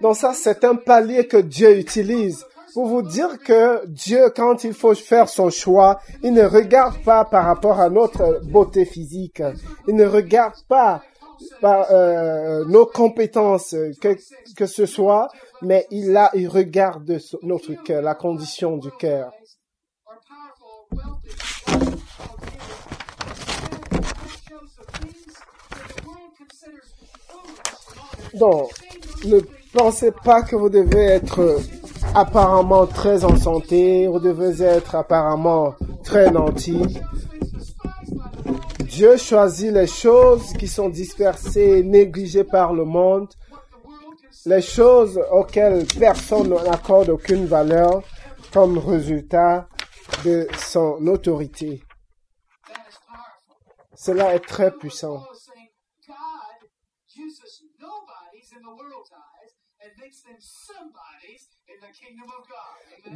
Donc ça, c'est un palier que Dieu utilise pour vous dire que Dieu, quand il faut faire son choix, il ne regarde pas par rapport à notre beauté physique. Il ne regarde pas euh, nos compétences, que, que ce soit, mais il a, il regarde notre cœur, la condition du cœur. Donc, ne pensez pas que vous devez être apparemment très en santé, vous devez être apparemment très nanti. Dieu choisit les choses qui sont dispersées, négligées par le monde, les choses auxquelles personne n'accorde aucune valeur comme résultat de son autorité. Cela est très puissant.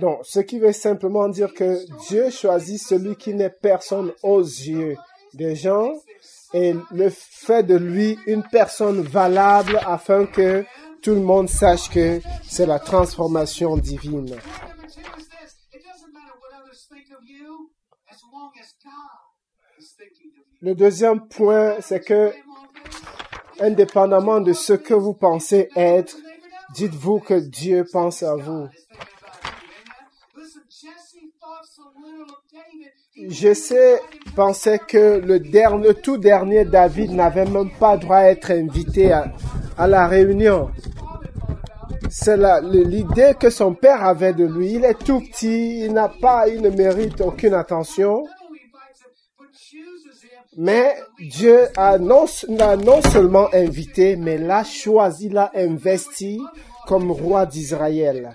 Donc, ce qui veut simplement dire que Dieu choisit celui qui n'est personne aux yeux des gens et le fait de lui une personne valable afin que tout le monde sache que c'est la transformation divine. Le deuxième point, c'est que, indépendamment de ce que vous pensez être, dites-vous que Dieu pense à vous. Je sais, pensais que le, dernier, tout dernier David n'avait même pas droit à être invité à, à la réunion. C'est l'idée que son père avait de lui. Il est tout petit, il n'a pas, il ne mérite aucune attention. Mais Dieu a non, seulement invité, mais l'a choisi, l'a investi comme roi d'Israël.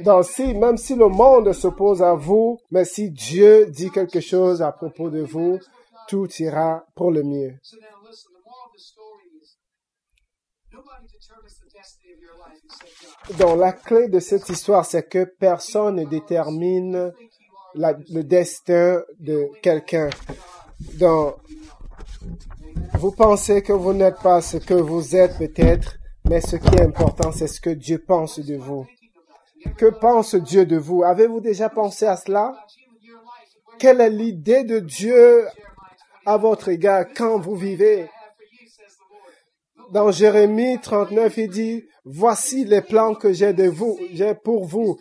Donc si, même si le monde s'oppose à vous, mais si Dieu dit quelque chose à propos de vous, tout ira pour le mieux. Donc la clé de cette histoire, c'est que personne ne détermine le destin de quelqu'un. Donc, vous pensez que vous n'êtes pas ce que vous êtes peut-être, mais ce qui est important, c'est ce que Dieu pense de vous. Que pense Dieu de vous? Avez-vous déjà pensé à cela? Quelle est l'idée de Dieu à votre égard quand vous vivez? Dans Jérémie 39, il dit, voici les plans que j'ai de vous, j'ai pour vous.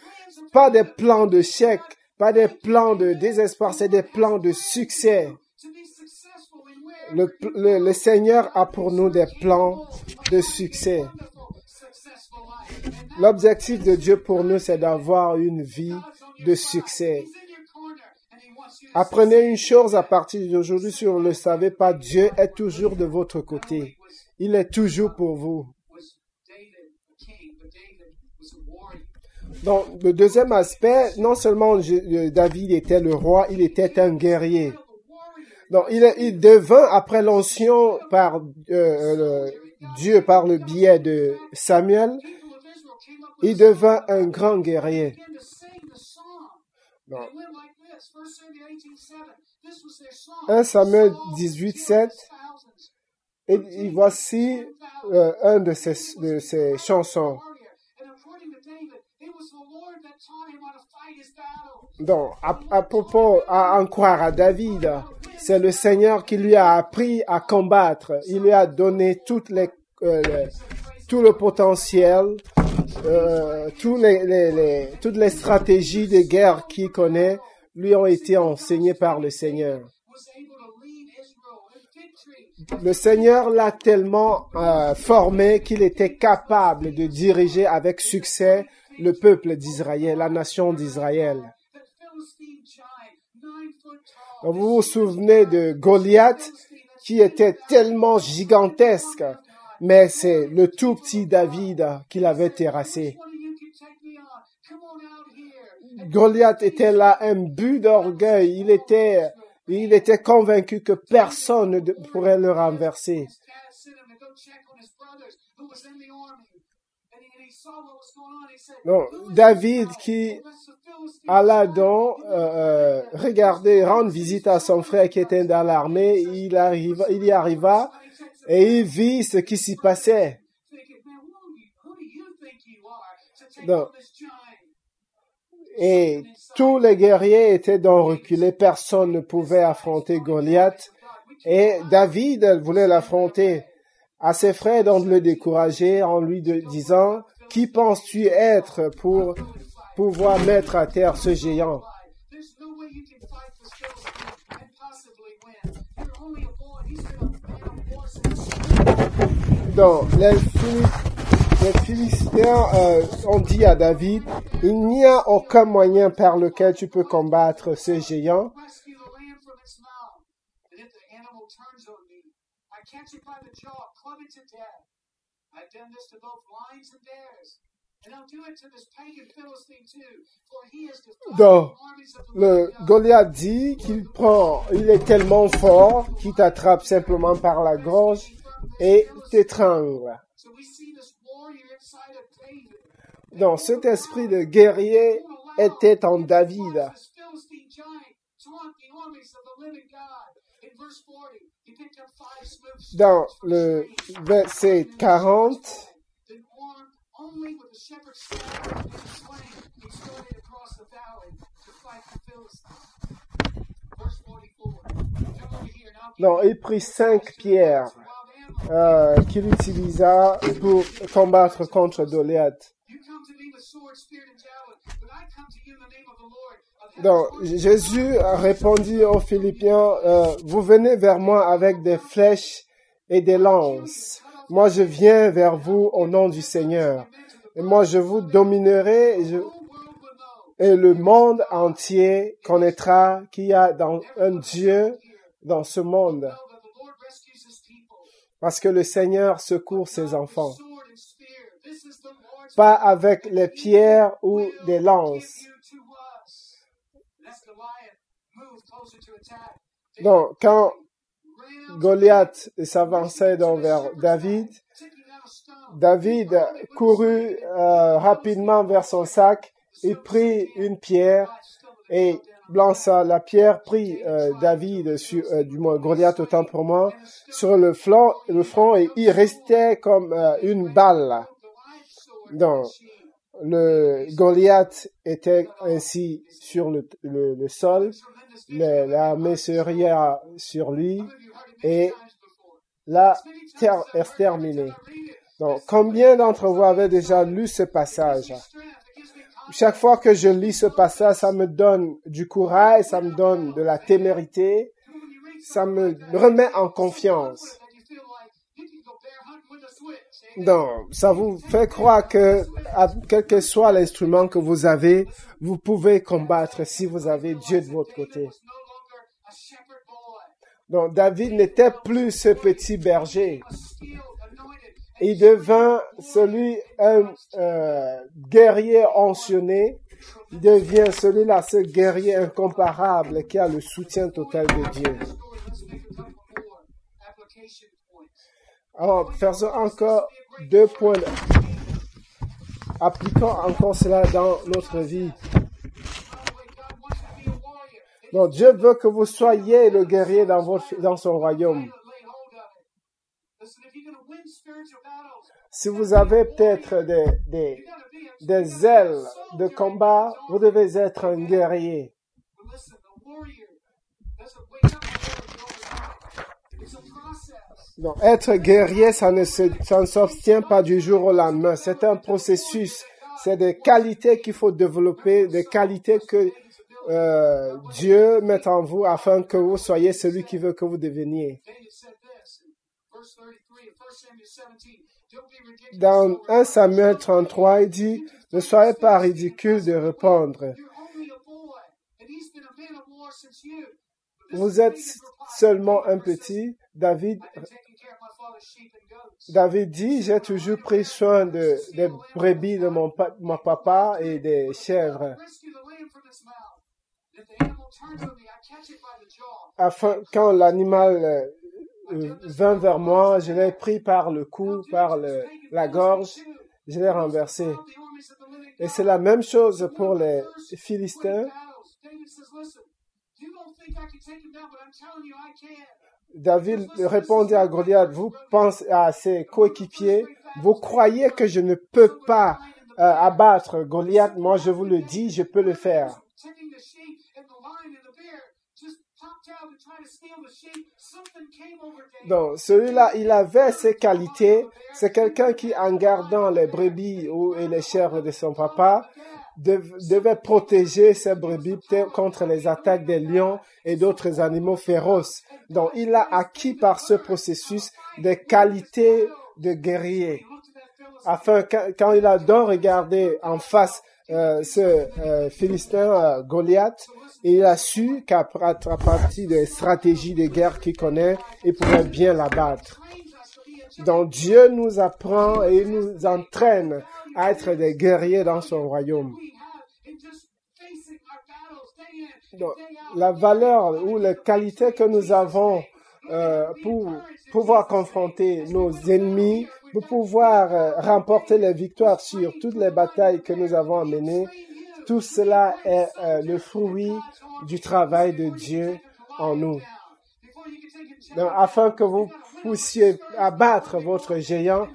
Pas des plans de chèque, pas des plans de désespoir, c'est des plans de succès. Le, Seigneur a pour nous des plans de succès. L'objectif de Dieu pour nous, c'est d'avoir une vie de succès. Apprenez une chose à partir d'aujourd'hui, si vous ne le savez pas, Dieu est toujours de votre côté. Il est toujours pour vous. Donc, le deuxième aspect, non seulement David était le roi, il était un guerrier. Donc, il, devint, après l'onction par euh, Dieu, par le biais de Samuel, il devint un grand guerrier. 1 Samuel 18, 7. Et, voici euh, un de ces, de ces chansons. Donc, à, propos, à en croire à David, c'est le Seigneur qui lui a appris à combattre. Il lui a donné euh, tout le potentiel, euh, les, toutes les stratégies de guerre qu'il connaît lui ont été enseignées par le Seigneur. Le Seigneur l'a tellement euh, formé qu'il était capable de diriger avec succès le peuple d'Israël, la nation d'Israël. Vous vous souvenez de Goliath qui était tellement gigantesque, mais c'est le tout petit David qui l'avait terrassé. Goliath était là un but d'orgueil. Il était, il était convaincu que personne ne pourrait le renverser. Non, David qui alla donc euh, regarder, rendre visite à son frère qui était dans l'armée, il, arriva, il y arriva et il vit ce qui s'y passait. Donc, et tous les guerriers étaient donc reculés, personne ne pouvait affronter Goliath. Et David voulait l'affronter à ses frères donc de le décourager en lui disant, qui penses-tu être pour pouvoir mettre à terre ce géant? Donc, les, Philistins euh, ont dit à David, il n'y a aucun moyen par lequel tu peux combattre ce géant. Donc, le Goliath dit qu'il prend, il est tellement fort qu'il t'attrape simplement par la gorge et t'étrangle. Donc, cet esprit de guerrier était en David. Dans le verset 40, non, il prit cinq pierres euh, qu'il utilisa pour combattre contre Goliath. Donc, Jésus a répondu aux Philippiens, euh, vous venez vers moi avec des flèches et des lances. Moi, je viens vers vous au nom du Seigneur. Et moi, je vous dominerai et, le monde entier connaîtra qu'il y a dans un Dieu dans ce monde. Parce que le Seigneur secourt ses enfants. Pas avec les pierres ou des lances. Donc, quand Goliath s'avançait vers David, David courut euh, rapidement vers son sac et prit une pierre et lança la pierre, prit euh, David sur, euh, du moins Goliath autant pour moi, sur le flanc, le front et il restait comme une balle. Donc, le Goliath était ainsi sur le, le, sol, l'armée serait sur lui et la terre exterminée. Donc, combien d'entre vous avez déjà lu ce passage? Chaque fois que je lis ce passage, ça me donne du courage, ça me donne de la témérité, ça me remet en confiance. Donc, ça vous fait croire que, quel que soit l'instrument que vous avez, vous pouvez combattre si vous avez Dieu de votre côté. Donc, David n'était plus ce petit berger il devint celui, un euh, guerrier anctionné, il devient celui-là, ce guerrier incomparable qui a le soutien total de Dieu. Alors, faisons encore deux points. Appliquons encore cela dans notre vie. Donc, Dieu veut que vous soyez le guerrier dans son royaume. Si vous avez peut-être des, des, des ailes de combat, vous devez être un guerrier. Donc, être guerrier, ça ne s'obtient pas du jour au lendemain. C'est un processus. C'est des qualités qu'il faut développer, des qualités que euh, Dieu met en vous afin que vous soyez celui qui veut que vous deveniez. Dans 1 Samuel 33, il dit, ne soyez pas ridicule de répondre. Vous êtes seulement un petit. David, David dit, j'ai toujours pris soin de, des brebis de mon, papa et des chèvres. Afin, quand l'animal euh, vint vers moi, je l'ai pris par le cou, par la gorge, je l'ai renversé. Et c'est la même chose pour les Philistins. David répondit à Goliath, vous pensez à ses coéquipiers, vous croyez que je ne peux pas euh, abattre Goliath, moi je vous le dis, je peux le faire. Donc, celui-là, il avait ses qualités. C'est quelqu'un qui, en gardant les brebis et les chèvres de son papa, devait protéger ses brebis contre les attaques des lions et d'autres animaux féroces. Donc, il a acquis par ce processus des qualités de guerrier. Afin, quand il a donc regardé en face euh, ce euh, Philistin euh, Goliath, il a su qu'à partir des stratégies de guerre qu'il connaît, il pourrait bien l'abattre. Donc Dieu nous apprend et nous entraîne être des guerriers dans son royaume. Donc, la valeur ou les qualités que nous avons pour pouvoir confronter nos ennemis, pour pouvoir euh, remporter les victoires sur toutes les batailles que nous avons à mener. Tout cela est euh, le fruit du travail de Dieu en nous. afin que vous puissiez abattre votre géant,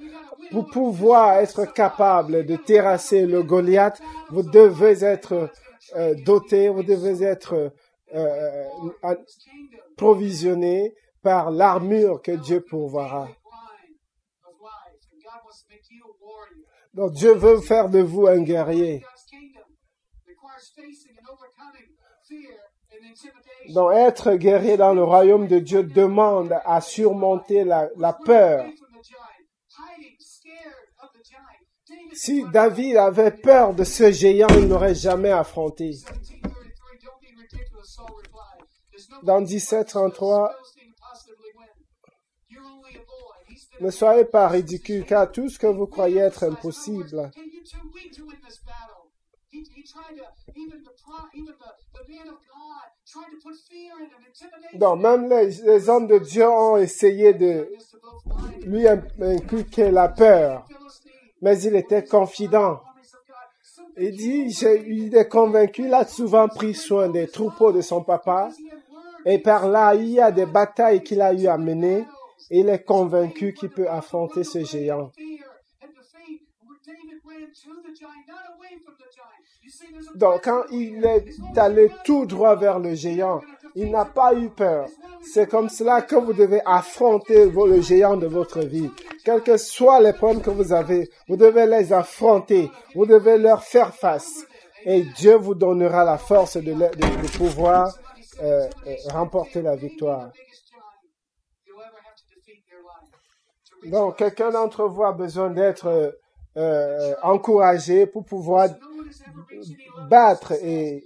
pour pouvoir être capable de terrasser le Goliath, vous devez être euh, doté, vous devez être provisionné par l'armure que Dieu pourvoira. Donc Dieu veut faire de vous un guerrier. Donc être guerrier dans le royaume de Dieu demande à surmonter la, la peur. Si David avait peur de ce géant, il n'aurait jamais affronté. Dans 1733, ne soyez pas ridicule, car tout ce que vous croyez être impossible. Donc, même les, hommes de Dieu ont essayé de lui inculquer la peur, mais il était confident. Il dit, il est convaincu, il a souvent pris soin des troupeaux de son papa, et par là, il y a des batailles qu'il a eu à mener, il est convaincu qu'il peut affronter ce géant. Donc, quand il est allé tout droit vers le géant, il n'a pas eu peur. C'est comme cela que vous devez affronter le géant de votre vie. Quels que soient les problèmes que vous avez, vous devez les affronter. Vous devez leur faire face. Et Dieu vous donnera la force de, pouvoir euh, euh, remporter la victoire. Donc, quelqu'un d'entre vous a besoin d'être euh, encouragé pour pouvoir battre et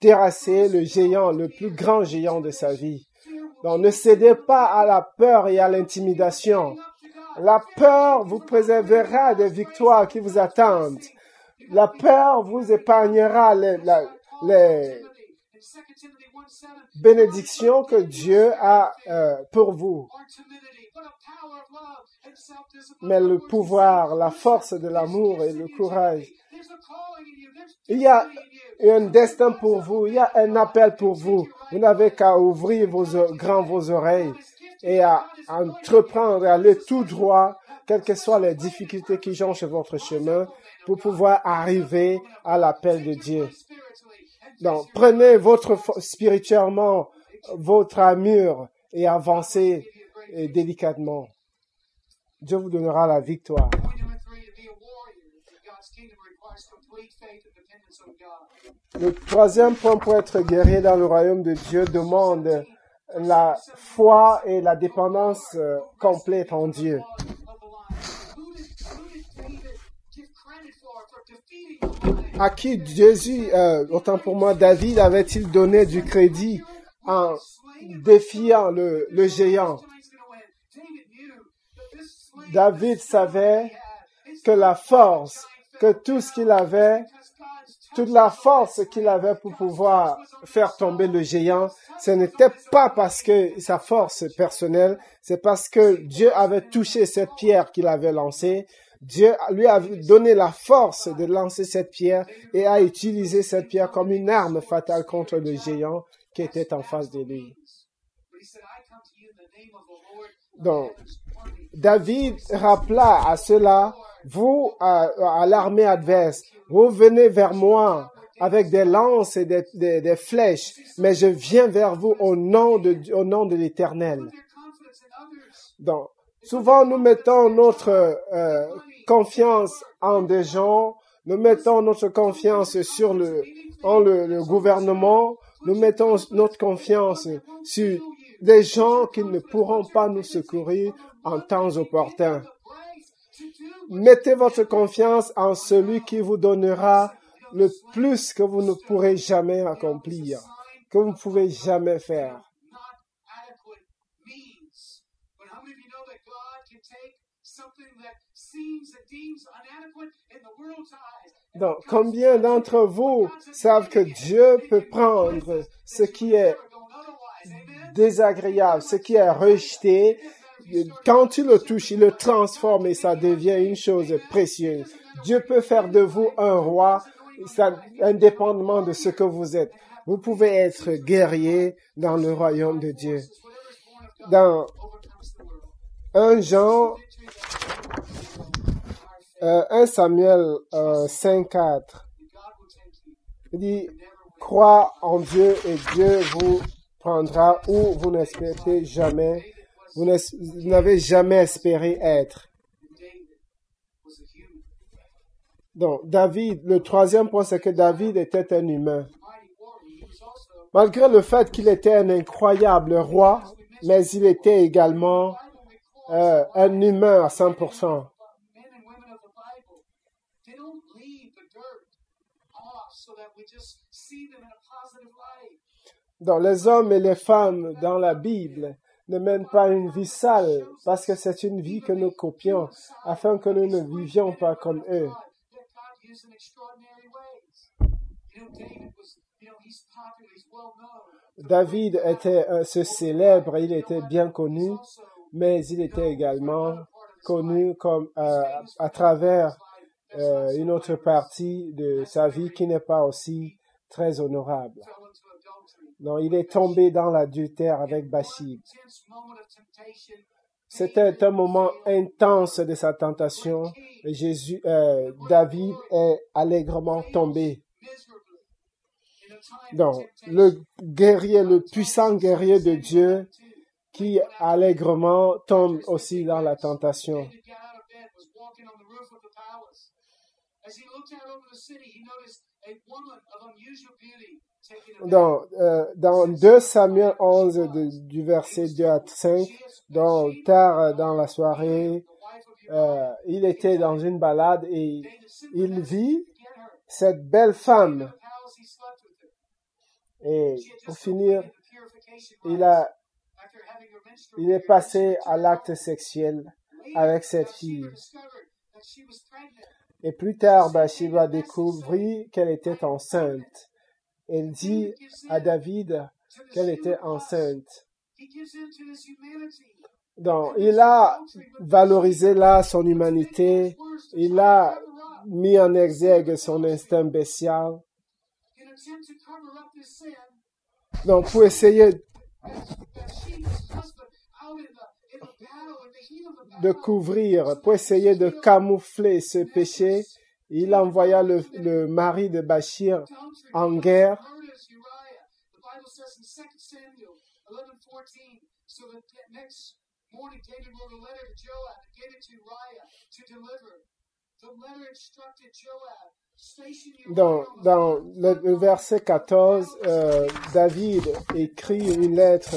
terrasser le géant, le plus grand géant de sa vie. Donc, ne cédez pas à la peur et à l'intimidation. La peur vous préservera des victoires qui vous attendent. La peur vous épargnera les, les bénédictions que Dieu a pour vous mais le pouvoir, la force de l'amour et le courage. Il y a un destin pour vous, il y a un appel pour vous. Vous n'avez qu'à ouvrir vos grands vos oreilles et à entreprendre, à aller tout droit, quelles que soient les difficultés qui jonchent votre chemin, pour pouvoir arriver à l'appel de Dieu. Donc, prenez votre spirituellement votre armure et avancez délicatement. Dieu vous donnera la victoire. Le troisième point pour être guerrier dans le royaume de Dieu demande la foi et la dépendance euh, complète en Dieu. À qui Jésus, euh, autant pour moi, David avait-il donné du crédit en défiant le, le géant? David savait que la force, que tout ce qu'il avait, toute la force qu'il avait pour pouvoir faire tomber le géant, ce n'était pas parce que sa force personnelle, c'est parce que Dieu avait touché cette pierre qu'il avait lancée. Dieu lui a donné la force de lancer cette pierre et a utilisé cette pierre comme une arme fatale contre le géant qui était en face de lui. Donc, David rappela à cela, vous, à, l'armée adverse, vous venez vers moi avec des lances et des, des, flèches, mais je viens vers vous au nom de, au nom de l'Éternel. Donc, souvent nous mettons notre euh, confiance en des gens, nous mettons notre confiance sur le, en le, le gouvernement, nous mettons notre confiance sur des gens qui ne pourront pas nous secourir en temps opportun. Mettez votre confiance en celui qui vous donnera le plus que vous ne pourrez jamais accomplir, que vous ne pouvez jamais faire. Donc, combien d'entre vous savent que Dieu peut prendre ce qui est désagréable, ce qui est rejeté, quand tu le touches, il le transforme et ça devient une chose précieuse. Dieu peut faire de vous un roi, indépendamment de ce que vous êtes. Vous pouvez être guerrier dans le royaume de Dieu. Dans 1 Jean, 1 euh, Samuel 5, euh, 5.4, il dit, crois en Dieu et Dieu vous prendra où vous n'espérez jamais, vous n'avez jamais espéré être. Donc, David, le troisième point, c'est que David était un humain. Malgré le fait qu'il était un incroyable roi, mais il était également euh, un humain à 100%. Dans les hommes et les femmes dans la Bible ne mènent pas une vie sale parce que c'est une vie que nous copions afin que nous ne vivions pas comme eux. David était ce célèbre, il était bien connu, mais il était également connu comme euh, à travers euh, une autre partie de sa vie qui n'est pas aussi très honorable. Non, il est tombé dans l'adultère avec Bathsheba. C'était un moment intense de sa tentation. Et euh, David est allègrement tombé. Donc, le guerrier, le puissant guerrier de Dieu, qui allègrement tombe aussi dans la tentation. Dans, euh, dans 2 Samuel 11, du verset 2 à 5, dans, tard dans la soirée, euh, il était dans une balade et il vit cette belle femme. Et pour finir, il a, il est passé à l'acte sexuel avec cette fille. Et plus tard, Bathsheba découvrit qu'elle était enceinte. Elle dit à David qu'elle était enceinte. Donc, il a valorisé là son humanité, il a mis en exergue son instinct bestial. Donc, pour essayer de couvrir, pour essayer de camoufler ce péché, il envoya le, mari de Bachir en guerre. Dans, dans le, verset 14, euh, David écrit une lettre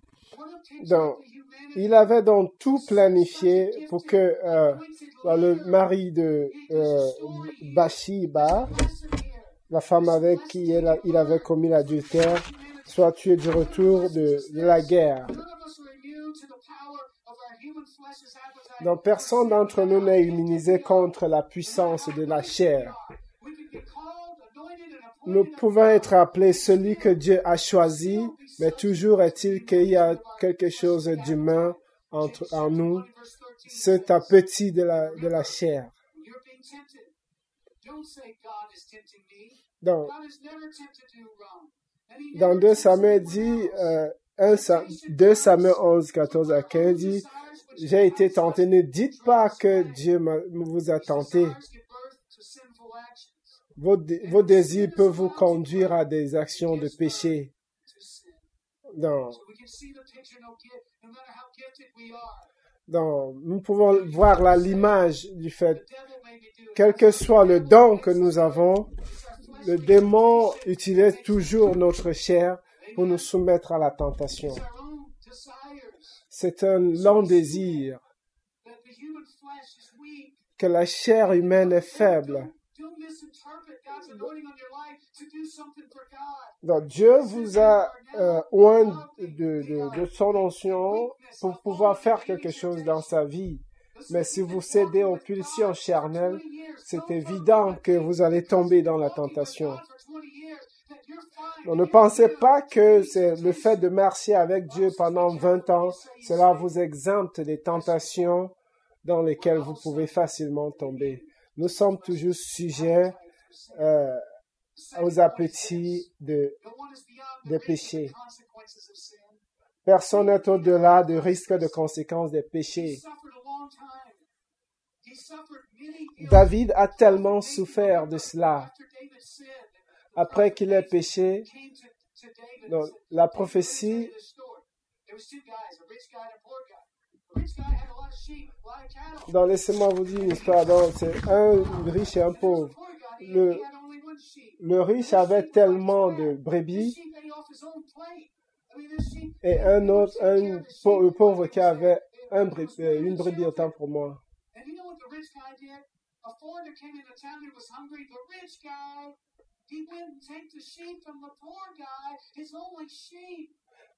Donc, il avait donc tout planifié pour que euh, le mari de euh, la femme avec qui il avait commis l'adultère, soit tu es du retour de, de la guerre. Donc personne d'entre nous n'est immunisé contre la puissance de la chair. Nous pouvons être appelés celui que Dieu a choisi, mais toujours est-il qu'il y a quelque chose d'humain entre en nous, c'est un petit de la, de la chair. Donc, dans 2 Samuel euh, 1, 2 Samuel 11, 14 à 15 dit, j'ai été tenté. Ne dites pas que Dieu vous a tenté. Vos, vos, désirs peuvent vous conduire à des actions de péché. Donc, donc nous pouvons voir là l'image du fait, quel que soit le don que nous avons, le démon utilise toujours notre chair pour nous soumettre à la tentation. C'est un long désir que la chair humaine est faible. Donc Dieu vous a euh, de, de, son onction pour pouvoir faire quelque chose dans sa vie. Mais si vous cédez aux pulsions charnelles, c'est évident que vous allez tomber dans la tentation. On ne pensez pas que c'est le fait de marcher avec Dieu pendant 20 ans, cela vous exempte des tentations dans lesquelles vous pouvez facilement tomber. Nous sommes toujours sujets euh, aux appétits de, des péchés. Personne n'est au-delà du risque de conséquences des péchés. David a tellement souffert de cela. Après qu'il ait péché, donc, la prophétie donc, laissez-moi vous dire une histoire. c'est un riche et un pauvre. Le, le riche avait tellement de brebis et un autre, un pauvre qui avait un euh, une brebis autant pour moi.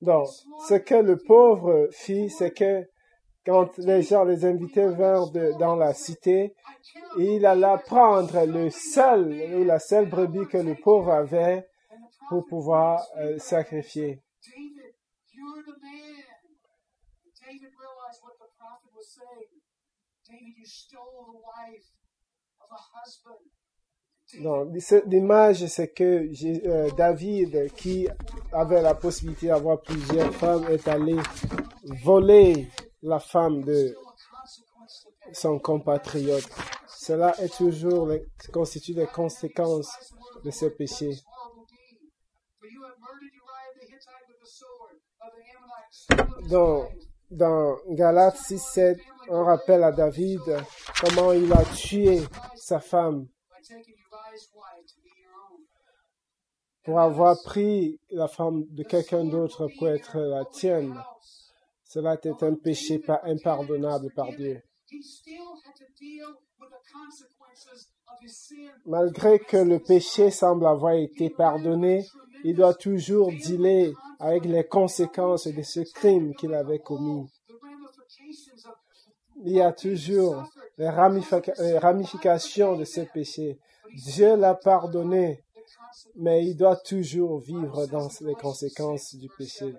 Donc, ce que le pauvre fit, c'est que quand les gens, les invités vinrent dans la cité, il alla prendre le seul ou la seule brebis que le pauvre avait pour pouvoir euh, sacrifier. l'image, c'est que euh, David, qui avait la possibilité d'avoir plusieurs femmes, est allé voler la femme de son compatriote. Cela est toujours constitue les conséquences de ce péché. Donc, dans Galates 6, 7, on rappelle à David comment il a tué sa femme pour avoir pris la femme de quelqu'un d'autre pour être la tienne. Cela était un péché impardonnable par Dieu. Malgré que le péché semble avoir été pardonné, il doit toujours dealer avec les conséquences de ce crime qu'il avait commis. Il y a toujours les ramifications de ce péché. Dieu l'a pardonné, mais il doit toujours vivre dans les conséquences du péché.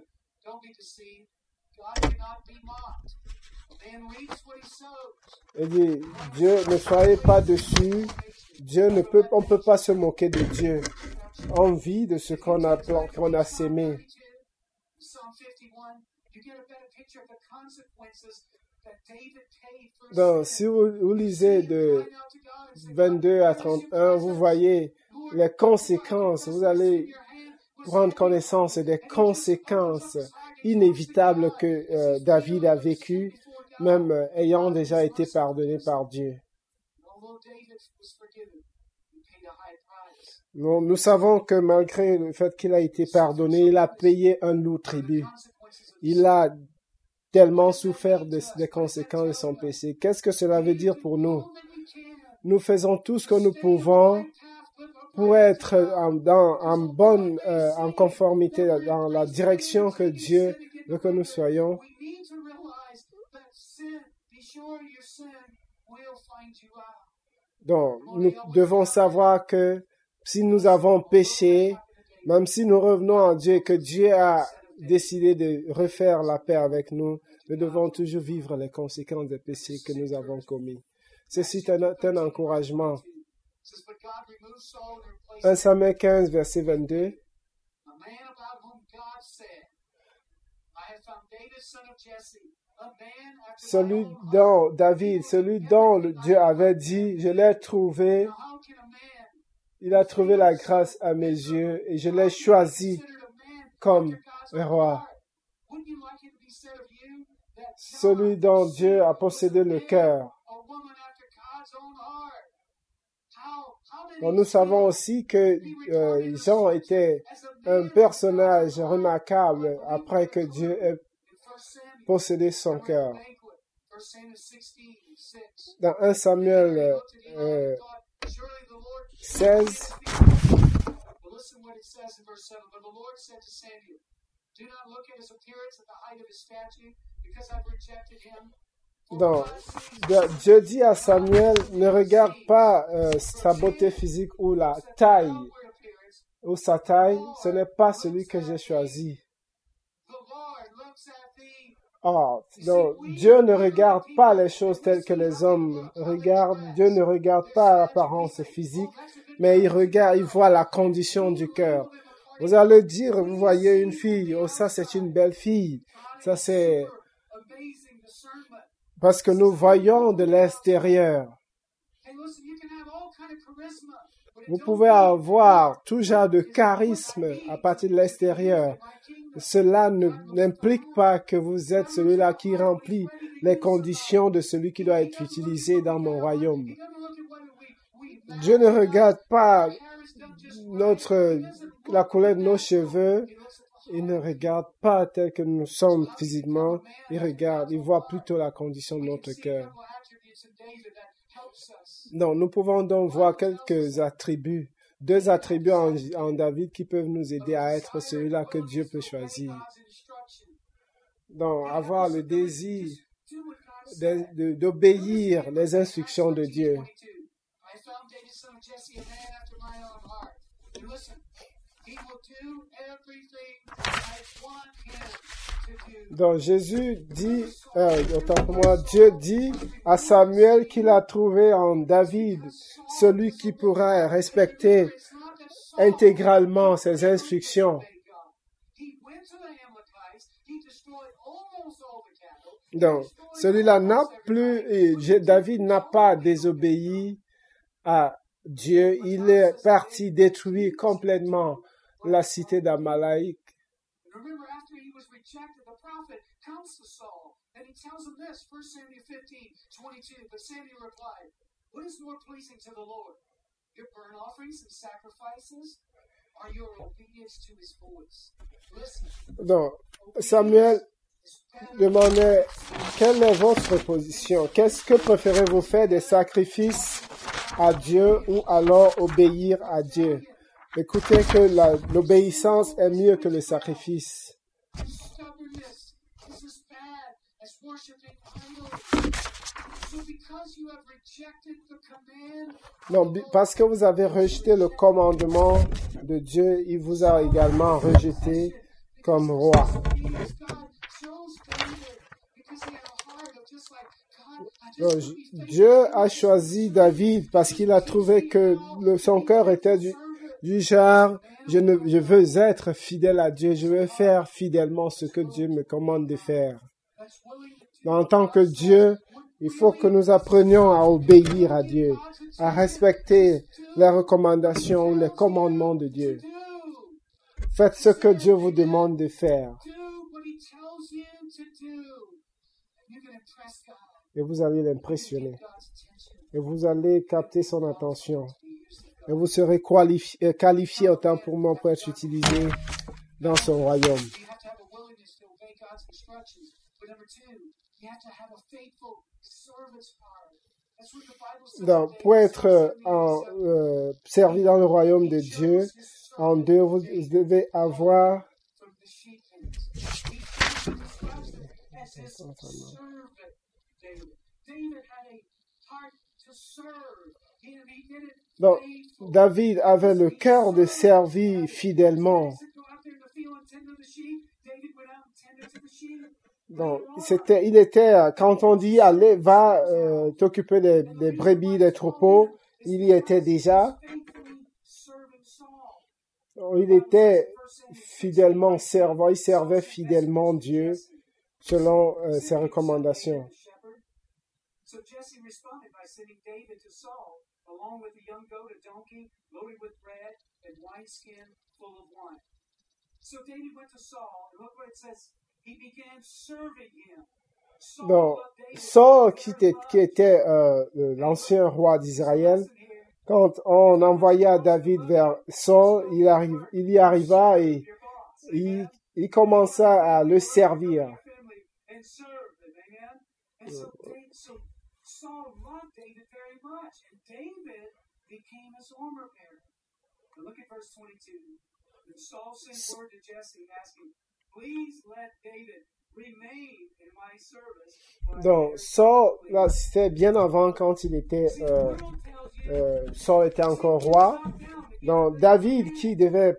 Il dit, Dieu, ne soyez pas dessus. Dieu ne peut, on ne peut pas se moquer de Dieu. On vit de ce qu'on a, qu'on sémé. Donc, si vous, lisez de 22 à 31, vous voyez les conséquences. Vous allez prendre connaissance des conséquences inévitables que euh, David a vécues, même euh, ayant déjà été pardonné par Dieu. Nous, nous savons que malgré le fait qu'il a été pardonné, il a payé un lourd tribut. Il a tellement souffert des conséquences de son péché. Qu'est-ce que cela veut dire pour nous? Nous faisons tout ce que nous pouvons pour être en, dans, en bonne, euh, en conformité dans la direction que Dieu veut que nous soyons, donc nous devons savoir que si nous avons péché, même si nous revenons à Dieu, que Dieu a décidé de refaire la paix avec nous, nous devons toujours vivre les conséquences des péchés que nous avons commis. Ceci est un, un encouragement. 1 Samuel 15, verset 22. a man about whom God said, I have found David, son of Jesse, a man after my Celui dont David, celui dont le Dieu avait dit, je l'ai trouvé, il a trouvé la grâce à mes yeux et je l'ai choisi comme roi. Celui dont Dieu a possédé le cœur. Nous savons aussi que euh, Jean était un personnage remarquable après que Dieu ait in 1 Samuel? possédé son cœur. banquet, 1 Samuel 16, 6. Dans 1 Samuel euh, looked at Eli euh, and thought, Surely the Lord 16, But listen what it says in verse 7. But the Lord said to Samuel, Do not look at his appearance, at the height of his stature, because I've rejected him. Donc, Dieu dit à Samuel, ne regarde pas euh, sa beauté physique ou taille ou sa taille, ce n'est pas celui que j'ai choisi. Thee. Or, donc, Dieu ne regarde pas les choses telles que les hommes regardent. Dieu ne regarde pas l'apparence physique, mais il regarde, il voit la condition du cœur. Vous allez dire, vous voyez une fille, oh ça c'est une belle fille. Ça c'est. Parce que nous voyons de l'extérieur. Vous pouvez avoir tout genre de charisme à partir de l'extérieur. Cela n'implique pas que vous êtes celui-là qui remplit les conditions de celui qui doit être utilisé dans mon royaume. Dieu ne regarde pas notre, la couleur de nos cheveux. Il ne regarde pas tel que nous sommes physiquement. Il regarde, il voit plutôt la condition de notre cœur. Donc, nous pouvons donc voir quelques attributs, deux attributs en, David qui peuvent nous aider à être celui-là que Dieu peut choisir. Donc, avoir le désir d'obéir les instructions de Dieu. 22. I found David, son of Jesse, a man after my own heart. And listen, he will do everything I want him to do. Donc Jésus dit, euh, autant Dieu dit à Samuel qu'il a trouvé en David celui qui pourra respecter intégralement ses instructions. Donc celui-là n'a plus, David n'a pas désobéi à Dieu. Il est parti détruire complètement la cité d'Amalaïk. Remember, after he was rejected, the prophet comes to Saul and he tells him this 1 Samuel 15, 22. But Samuel replied, What is more pleasing to the Lord? Your burnt offerings and sacrifices? Or your obedience to his voice? Listen, Donc Samuel demandait, quelle est votre position Qu'est-ce que préférez-vous faire des sacrifices à Dieu ou alors obéir à Dieu Écoutez que l'obéissance est mieux que le sacrifice. Non, parce que vous avez rejeté le commandement de Dieu, il vous a également rejeté comme roi. Dieu a choisi David parce qu'il a trouvé que son cœur était du, du genre, je, ne, je veux être fidèle à Dieu, je veux faire fidèlement ce que Dieu me commande de faire. En tant que Dieu, il faut que nous apprenions à obéir à Dieu, à respecter les recommandations ou les commandements de Dieu. Faites ce que Dieu vous demande de faire et vous allez l'impressionner et vous allez capter son attention Be used of God. Et vous serez qualifié, qualifié autant pour moi pour être utilisé dans son royaume. Donc, pour être euh, en, euh, servi dans le royaume de Dieu, en deux, vous devez avoir Donc. David avait le cœur de servir fidèlement. Donc, c'était, il était, quand on dit allez, va euh, t'occuper des, brebis, des troupeaux, il y était déjà. Il était fidèlement servant, il servait fidèlement Dieu selon euh, ses recommandations. Along with a young goat, a donkey loaded with bread, and wineskin full of wine. So David went to Saul, and look what it says. He began serving him. Saul Donc, Saul, qui était, qui était euh, l'ancien roi d'Israël, quand on envoya David vers Saul, il, arrive, il y arriva et il, il commença à le servir. Saul loved David very much, and David became his armor bearer. Now look at verse 22. And Saul sent word to Jesse, asking, "Please let David remain in my service." while I Donc, Saul, là, c'était bien avant quand il était, euh, euh, Saul était encore roi. "Knock down the Donc, David, qui devait,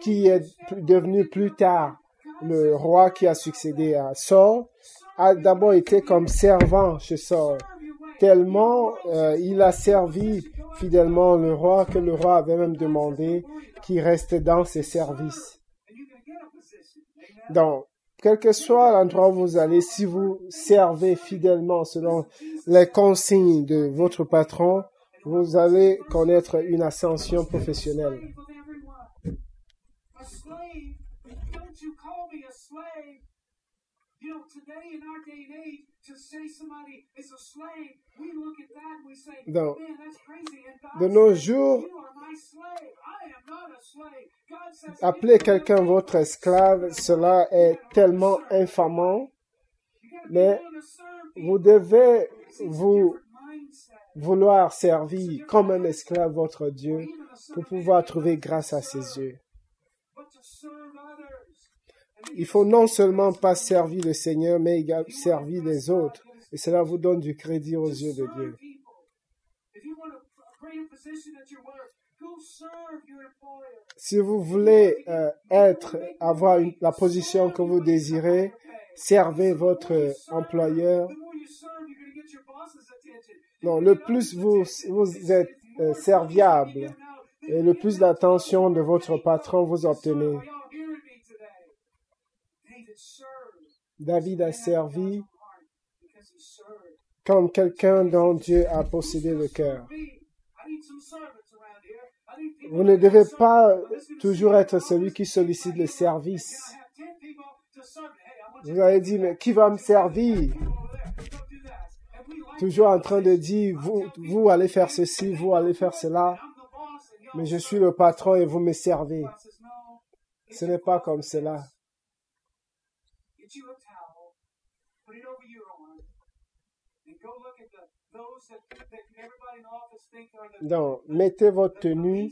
qui est devenu plus tard le roi qui a succédé à Saul, a d'abord été comme servant chez Saul. Serve your way." Tellement euh, il a servi fidèlement le roi que le roi avait même demandé qu'il reste dans ses services. Donc, quel que soit l'endroit où vous allez, si vous servez fidèlement selon les consignes de votre patron, vous allez connaître une ascension professionnelle. God De nos jours, you are my slave. I am not a slave. God says, appeler quelqu'un votre esclave, cela est tellement infamant, mais willing to serve vous devez vous vouloir servir comme un esclave votre Dieu pour pouvoir trouver grâce à ses yeux. but to serve others. And Il faut non seulement pas servir le Seigneur, mais également servir les autres. Et cela vous donne du crédit aux yeux de Dieu. Si vous voulez euh, être, avoir la position que vous désirez, servez votre employeur. Non, le plus vous, vous êtes euh, serviable et le plus d'attention de votre patron vous obtenez. David a servi comme quelqu'un dont Dieu a possédé le cœur. Vous ne devez pas toujours être celui qui sollicite le service. I have 10 people to serve me. Hey, I want you Vous avez dit, mais qui va me servir? Toujours en train de dire, vous, vous allez faire ceci, vous allez faire cela, mais je suis le patron et vous me servez. Ce n'est pas comme cela. get you a towel, put it over your arm, and go look at the those that, that everybody in the office think are the, Donc, mettez votre tenue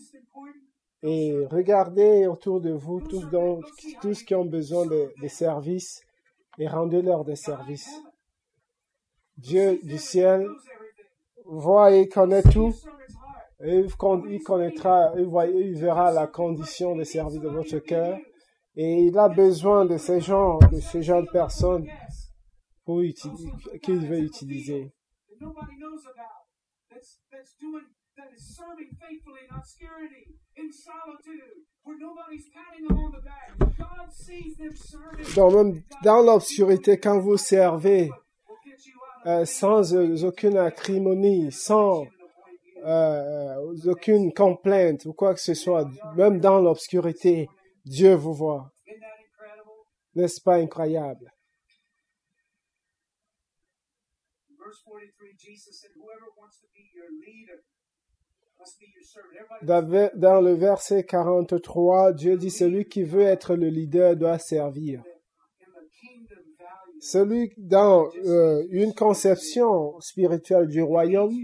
et regardez autour de vous tous, dont, tous qui ont besoin de, services et rendez-leur des services. Dieu du ciel voit et connaît tout. Il con- il connaîtra, il, voit- il verra la condition de service de votre cœur. Et il a besoin de ces gens, de ce genre de personnes qu'il veut utiliser. Nobody knows about. That's that's doing that is serving faithfully in obscurity, in solitude, where nobody's patting them on the back. God sees them serving. Donc même dans l'obscurité, quand vous servez euh, sans euh, aucune acrimonie, sans euh, euh, aucune complainte ou quoi que ce soit, même dans l'obscurité, Dieu vous voit. N'est-ce pas incroyable? Verse 43, Jesus said, Whoever wants to be your leader must be your servant. Everybody Dans le verset 43, Dieu dit, celui qui veut être le leader doit servir. Celui dans euh, une conception spirituelle du royaume,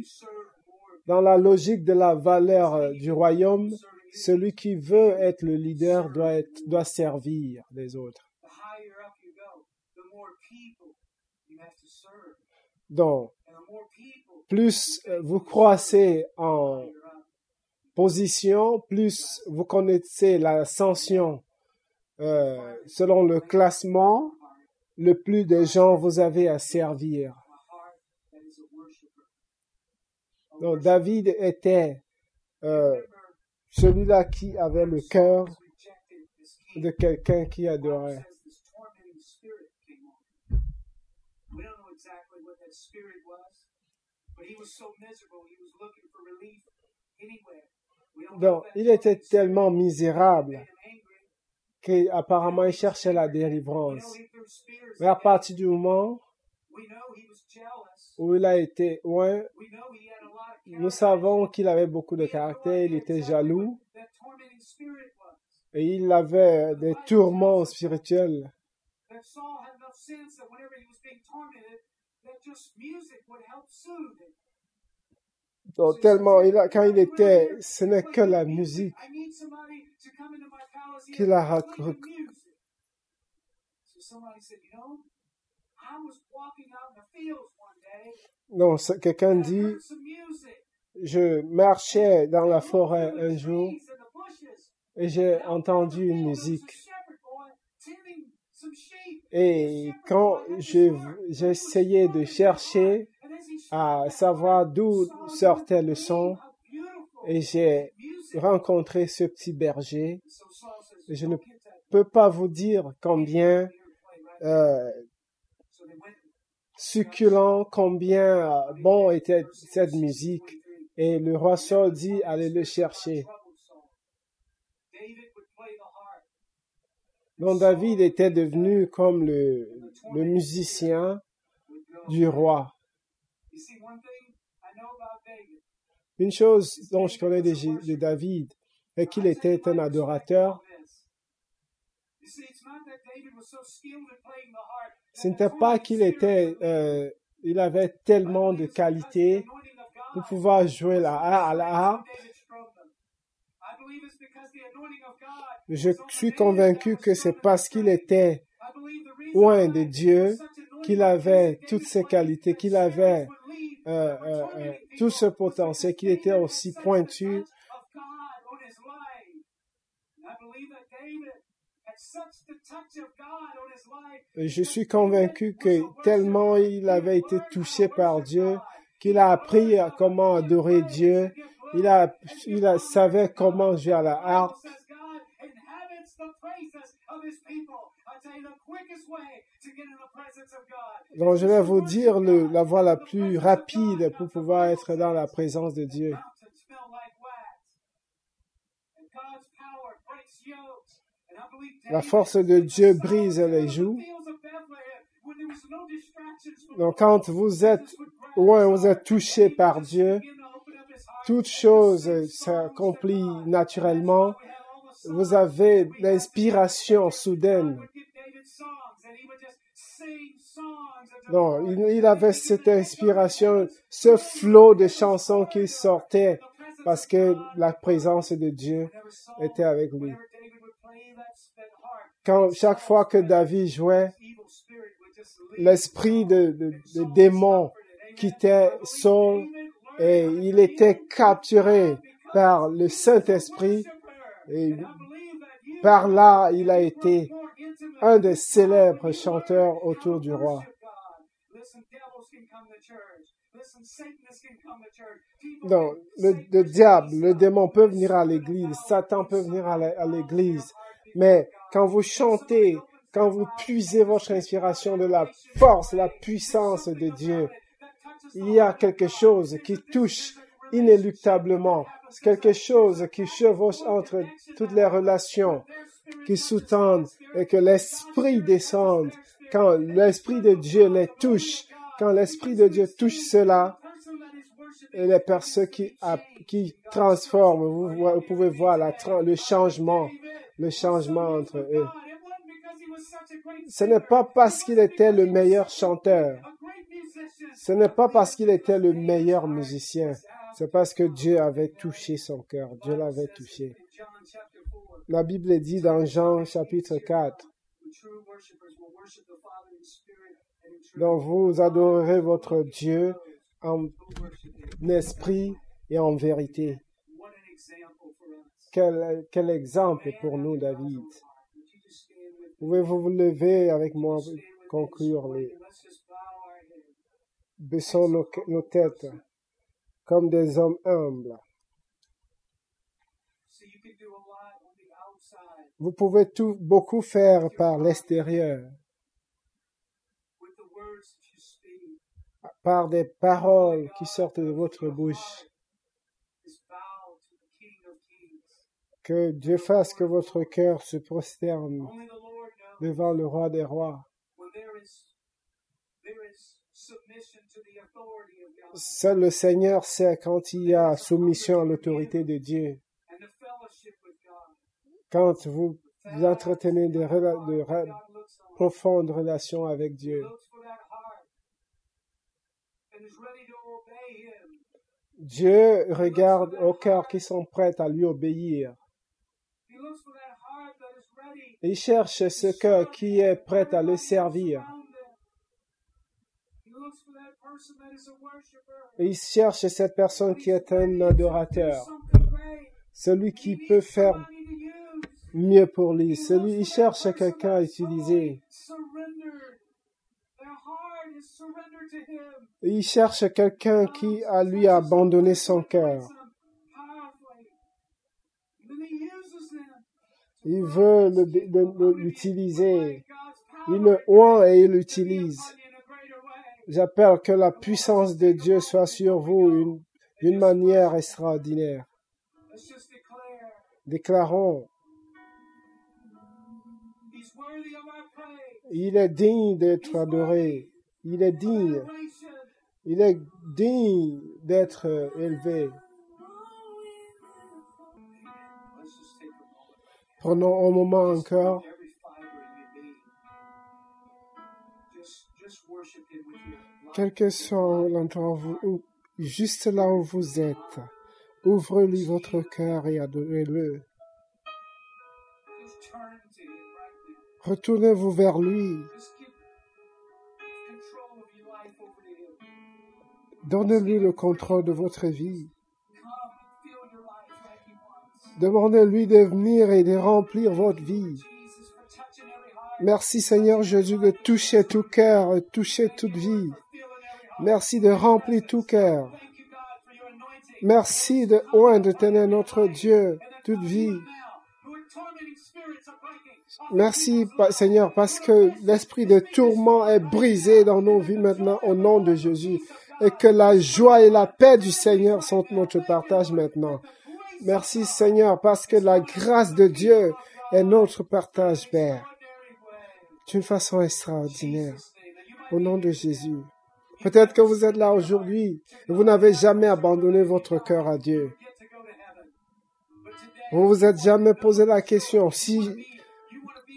dans la logique de la valeur euh, du royaume, celui qui veut être le leader doit, être, doit servir les autres. Donc, plus euh, vous croissez en position, plus vous connaissez l'ascension euh, selon le classement, le plus de gens vous avez à servir. Donc, David était euh, celui-là qui avait le cœur de quelqu'un qui adorait. says this tormenting spirit came on him. We don't know exactly what that spirit was, but he was so miserable, he was looking for relief anywhere. We don't know Donc, il était tellement misérable qu'apparemment il cherchait la délivrance. Mais à partir du moment où il a été loin, We know he had a lot of nous savons qu'il avait beaucoup de caractère, il était jaloux. et il avait des tourments spirituels. Donc, tellement, il a- quand il était, ce n'est que la musique qu'il a Donc, quelqu'un dit, je marchais dans la forêt un jour et j'ai entendu une musique. Et quand j'essayais de chercher à savoir d'où sortait le son, et j'ai rencontré ce petit berger. Je "Go ne peux pas vous dire combien euh, succulent, combien bon était cette musique. Et le roi Saul dit, allez le chercher. troubled Saul. David would play the harp. Donc David était devenu comme le, musicien du roi. Une chose dont je connais de, de David est qu'il était un adorateur. Ce n'était pas qu'il était, euh, il avait tellement de qualités pour pouvoir jouer la, à la harpe. Je suis convaincu que c'est parce qu'il était loin de Dieu qu'il avait toutes ces qualités, qu'il avait euh, euh, euh, tout ce potentiel, qu'il était aussi pointu. Je suis convaincu que tellement il avait été touché par Dieu, qu'il a appris à comment adorer Dieu, il a, il a, savait comment à la harpe. Donc je vais vous dire la voie la plus rapide pour pouvoir être dans la présence de Dieu. La force de Dieu brise les joues. Donc quand vous êtes loin, vous êtes touché par Dieu, toute chose s'accomplit naturellement. Vous avez l'inspiration soudaine. Non, il, avait cette inspiration, ce flot de chansons qui sortait parce que la présence de Dieu était avec lui. Quand chaque fois que David jouait, l'esprit de démon quittait Saul et il était capturé par le Saint-Esprit et par là il a été un des célèbres chanteurs autour du roi. Donc, le, le diable, le démon peut venir à l'église, Satan peut venir à l'église, mais quand vous chantez, quand vous puisez votre inspiration de la force, la puissance de Dieu, il y a quelque chose qui touche inéluctablement. Quelque chose qui chevauche entre toutes les relations, qui sous-tendent et que l'Esprit descende. Quand l'Esprit de Dieu les touche, quand l'Esprit de Dieu touche cela, et les personnes qui, qui transforment, vous, pouvez voir le changement, le changement entre eux. Ce n'est pas parce qu'il était le meilleur chanteur. Ce n'est pas parce qu'il était le meilleur musicien. C'est parce que Dieu avait touché son cœur. Dieu l'avait touché. In John chapter 4, La Bible dit dans Jean chapitre 4, the true worshipers will worship the Father in spirit and in truth. donc vous adorerez votre Dieu en esprit et en vérité. Quel, quel exemple pour nous, David? Pouvez-vous vous lever avec moi, this conclure les, baissons nos, têtes comme des hommes humbles. Vous pouvez tout, beaucoup faire par l'extérieur, par des paroles qui sortent de votre bouche. Que Dieu fasse que votre cœur se prosterne devant le roi des rois. Seul le Seigneur sait quand il y a soumission à l'autorité de Dieu. Quand vous, vous entretenez de, de profondes relations avec Dieu. Dieu regarde aux cœurs qui sont prêts à lui obéir. Il cherche ce cœur qui est prêt à le servir. Around them. He looks worshiper. Il cherche cette personne qui est un adorateur. Celui qui peut faire mieux pour lui. Celui, il cherche quelqu'un à utiliser. Il cherche quelqu'un qui a lui abandonné son cœur. Il veut l'utiliser. Il le oint et il l'utilise. in a greater way. J'appelle que la puissance de Dieu soit sur vous une- d'une manière extraordinaire. Déclarons, il est digne d'être adoré. Il est digne. Il est digne d'être élevé. Prenons un moment encore. Quel que soit l'endroit où juste là où vous êtes, ouvrez-lui votre cœur et adorez-le. Retournez-vous vers lui. Donnez-lui le contrôle de votre vie. Demandez-lui de venir et de remplir votre vie. Merci Seigneur Jésus de toucher tout cœur, de toucher toute vie. Merci de remplir tout cœur. Merci de oint de tenir notre Dieu toute vie. Merci Seigneur parce que l'esprit de tourment est brisé dans nos vies maintenant au nom de Jésus et que la joie et la paix du Seigneur sont notre partage maintenant. Merci Seigneur parce que la grâce de Dieu est notre partage Père d'une façon extraordinaire au nom de Jésus. Peut-être que vous êtes là aujourd'hui et vous n'avez jamais abandonné votre cœur à Dieu. Vous vous êtes jamais posé la question si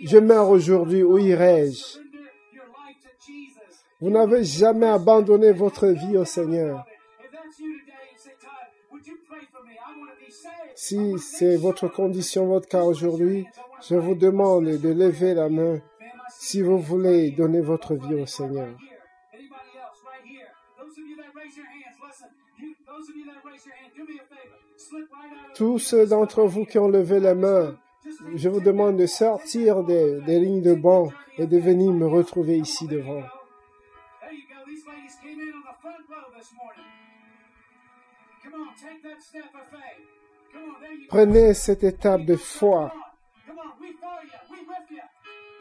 je meurs aujourd'hui, où irai-je? Vous n'avez jamais abandonné votre vie au Seigneur. Si c'est votre condition, votre cas aujourd'hui, je vous demande de lever la main si vous voulez donner votre vie au Seigneur. Tous ceux d'entre vous qui ont levé la main, je vous demande de sortir des, des lignes de banc et de venir me retrouver ici devant. Prenez cette étape de foi.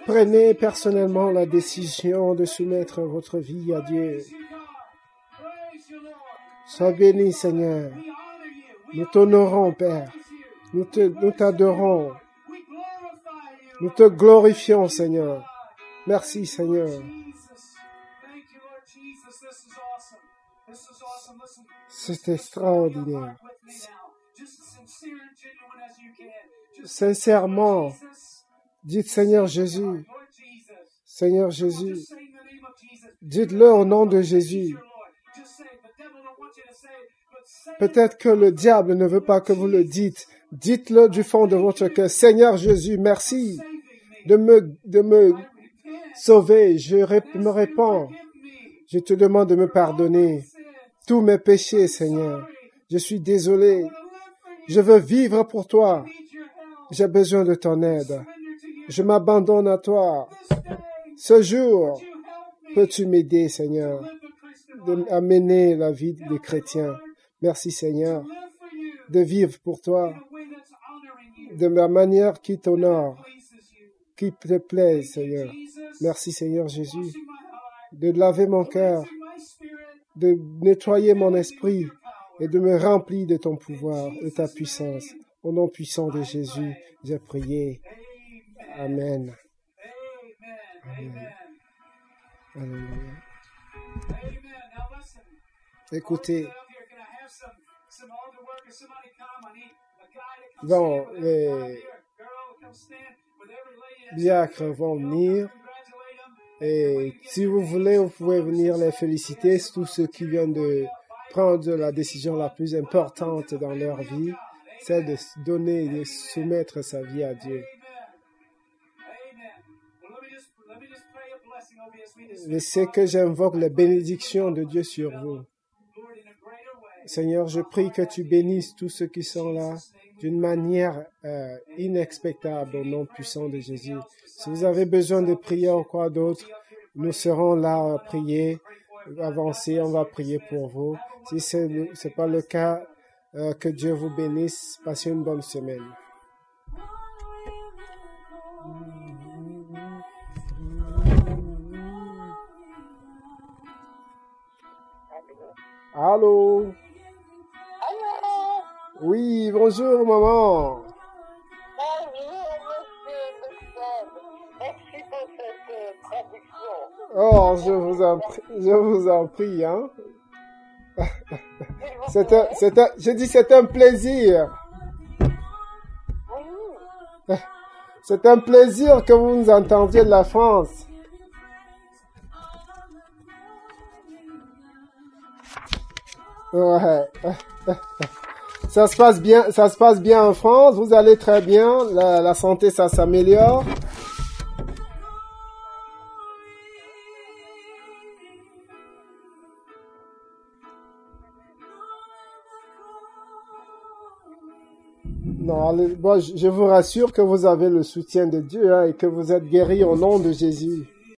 Prenez personnellement la décision de soumettre votre vie à Dieu. Sois béni, Seigneur. Nous t'honorons, Père. Nous nous t'adorons. You. Nous te glorifions, Seigneur. Merci, Seigneur. C'est extraordinaire. Sincèrement, dites Seigneur Jésus. Seigneur Jésus, dites-le au nom de Jésus. Peut-être que le diable ne veut pas que vous le dites. Dites-le du fond de votre cœur. Seigneur Jésus, merci de me, sauver. Je me répands. Je te demande de me pardonner tous mes péchés, Seigneur. Je suis désolé. Je veux vivre pour toi. J'ai besoin de ton aide. Je m'abandonne à toi. Ce jour, peux-tu m'aider, Seigneur, de life. à mener la vie des chrétiens. Merci, Seigneur, de vivre pour toi de la manière qui t'honore, qui te plaît, Seigneur. Merci, Seigneur Jésus, de laver mon cœur, de nettoyer mon esprit et de me remplir de ton pouvoir, de ta puissance. Au nom puissant de Jésus, j'ai prié. Amen. Amen. Amen. Amen. Écoutez, Bon, les diacres vont venir. et si vous voulez, vous pouvez venir les féliciter, tous ceux qui viennent de prendre la décision la plus importante dans leur vie, celle de donner et de soumettre sa vie à Dieu. C'est que j'invoque la bénédiction de Dieu sur vous. Lord, in a greater way. Seigneur, je prie que tu bénisses tous ceux qui sont là d'une manière euh, inexpectable au nom puissant de Jésus. Si vous avez besoin de prière ou quoi d'autre, nous serons là à prier, avancer, on va prier pour vous. Si ce n'est pas le cas, euh, que Dieu vous bénisse. Passez une bonne semaine. Allô? Oui, bonjour maman. Bonjour, monsieur. Merci pour cette euh, traduction. Oh, je vous en prie, je vous en prie, hein. C'est un, c'est un, je dis c'est un plaisir. Oui, C'est un plaisir que vous nous entendiez de la France. Ouais. Ça se passe bien, ça se passe bien en France. Vous allez très bien. La, santé, ça s'améliore. Non, allez, bon, je je vous rassure que vous avez le soutien de Dieu hein, et que vous êtes guéri au nom de Jésus.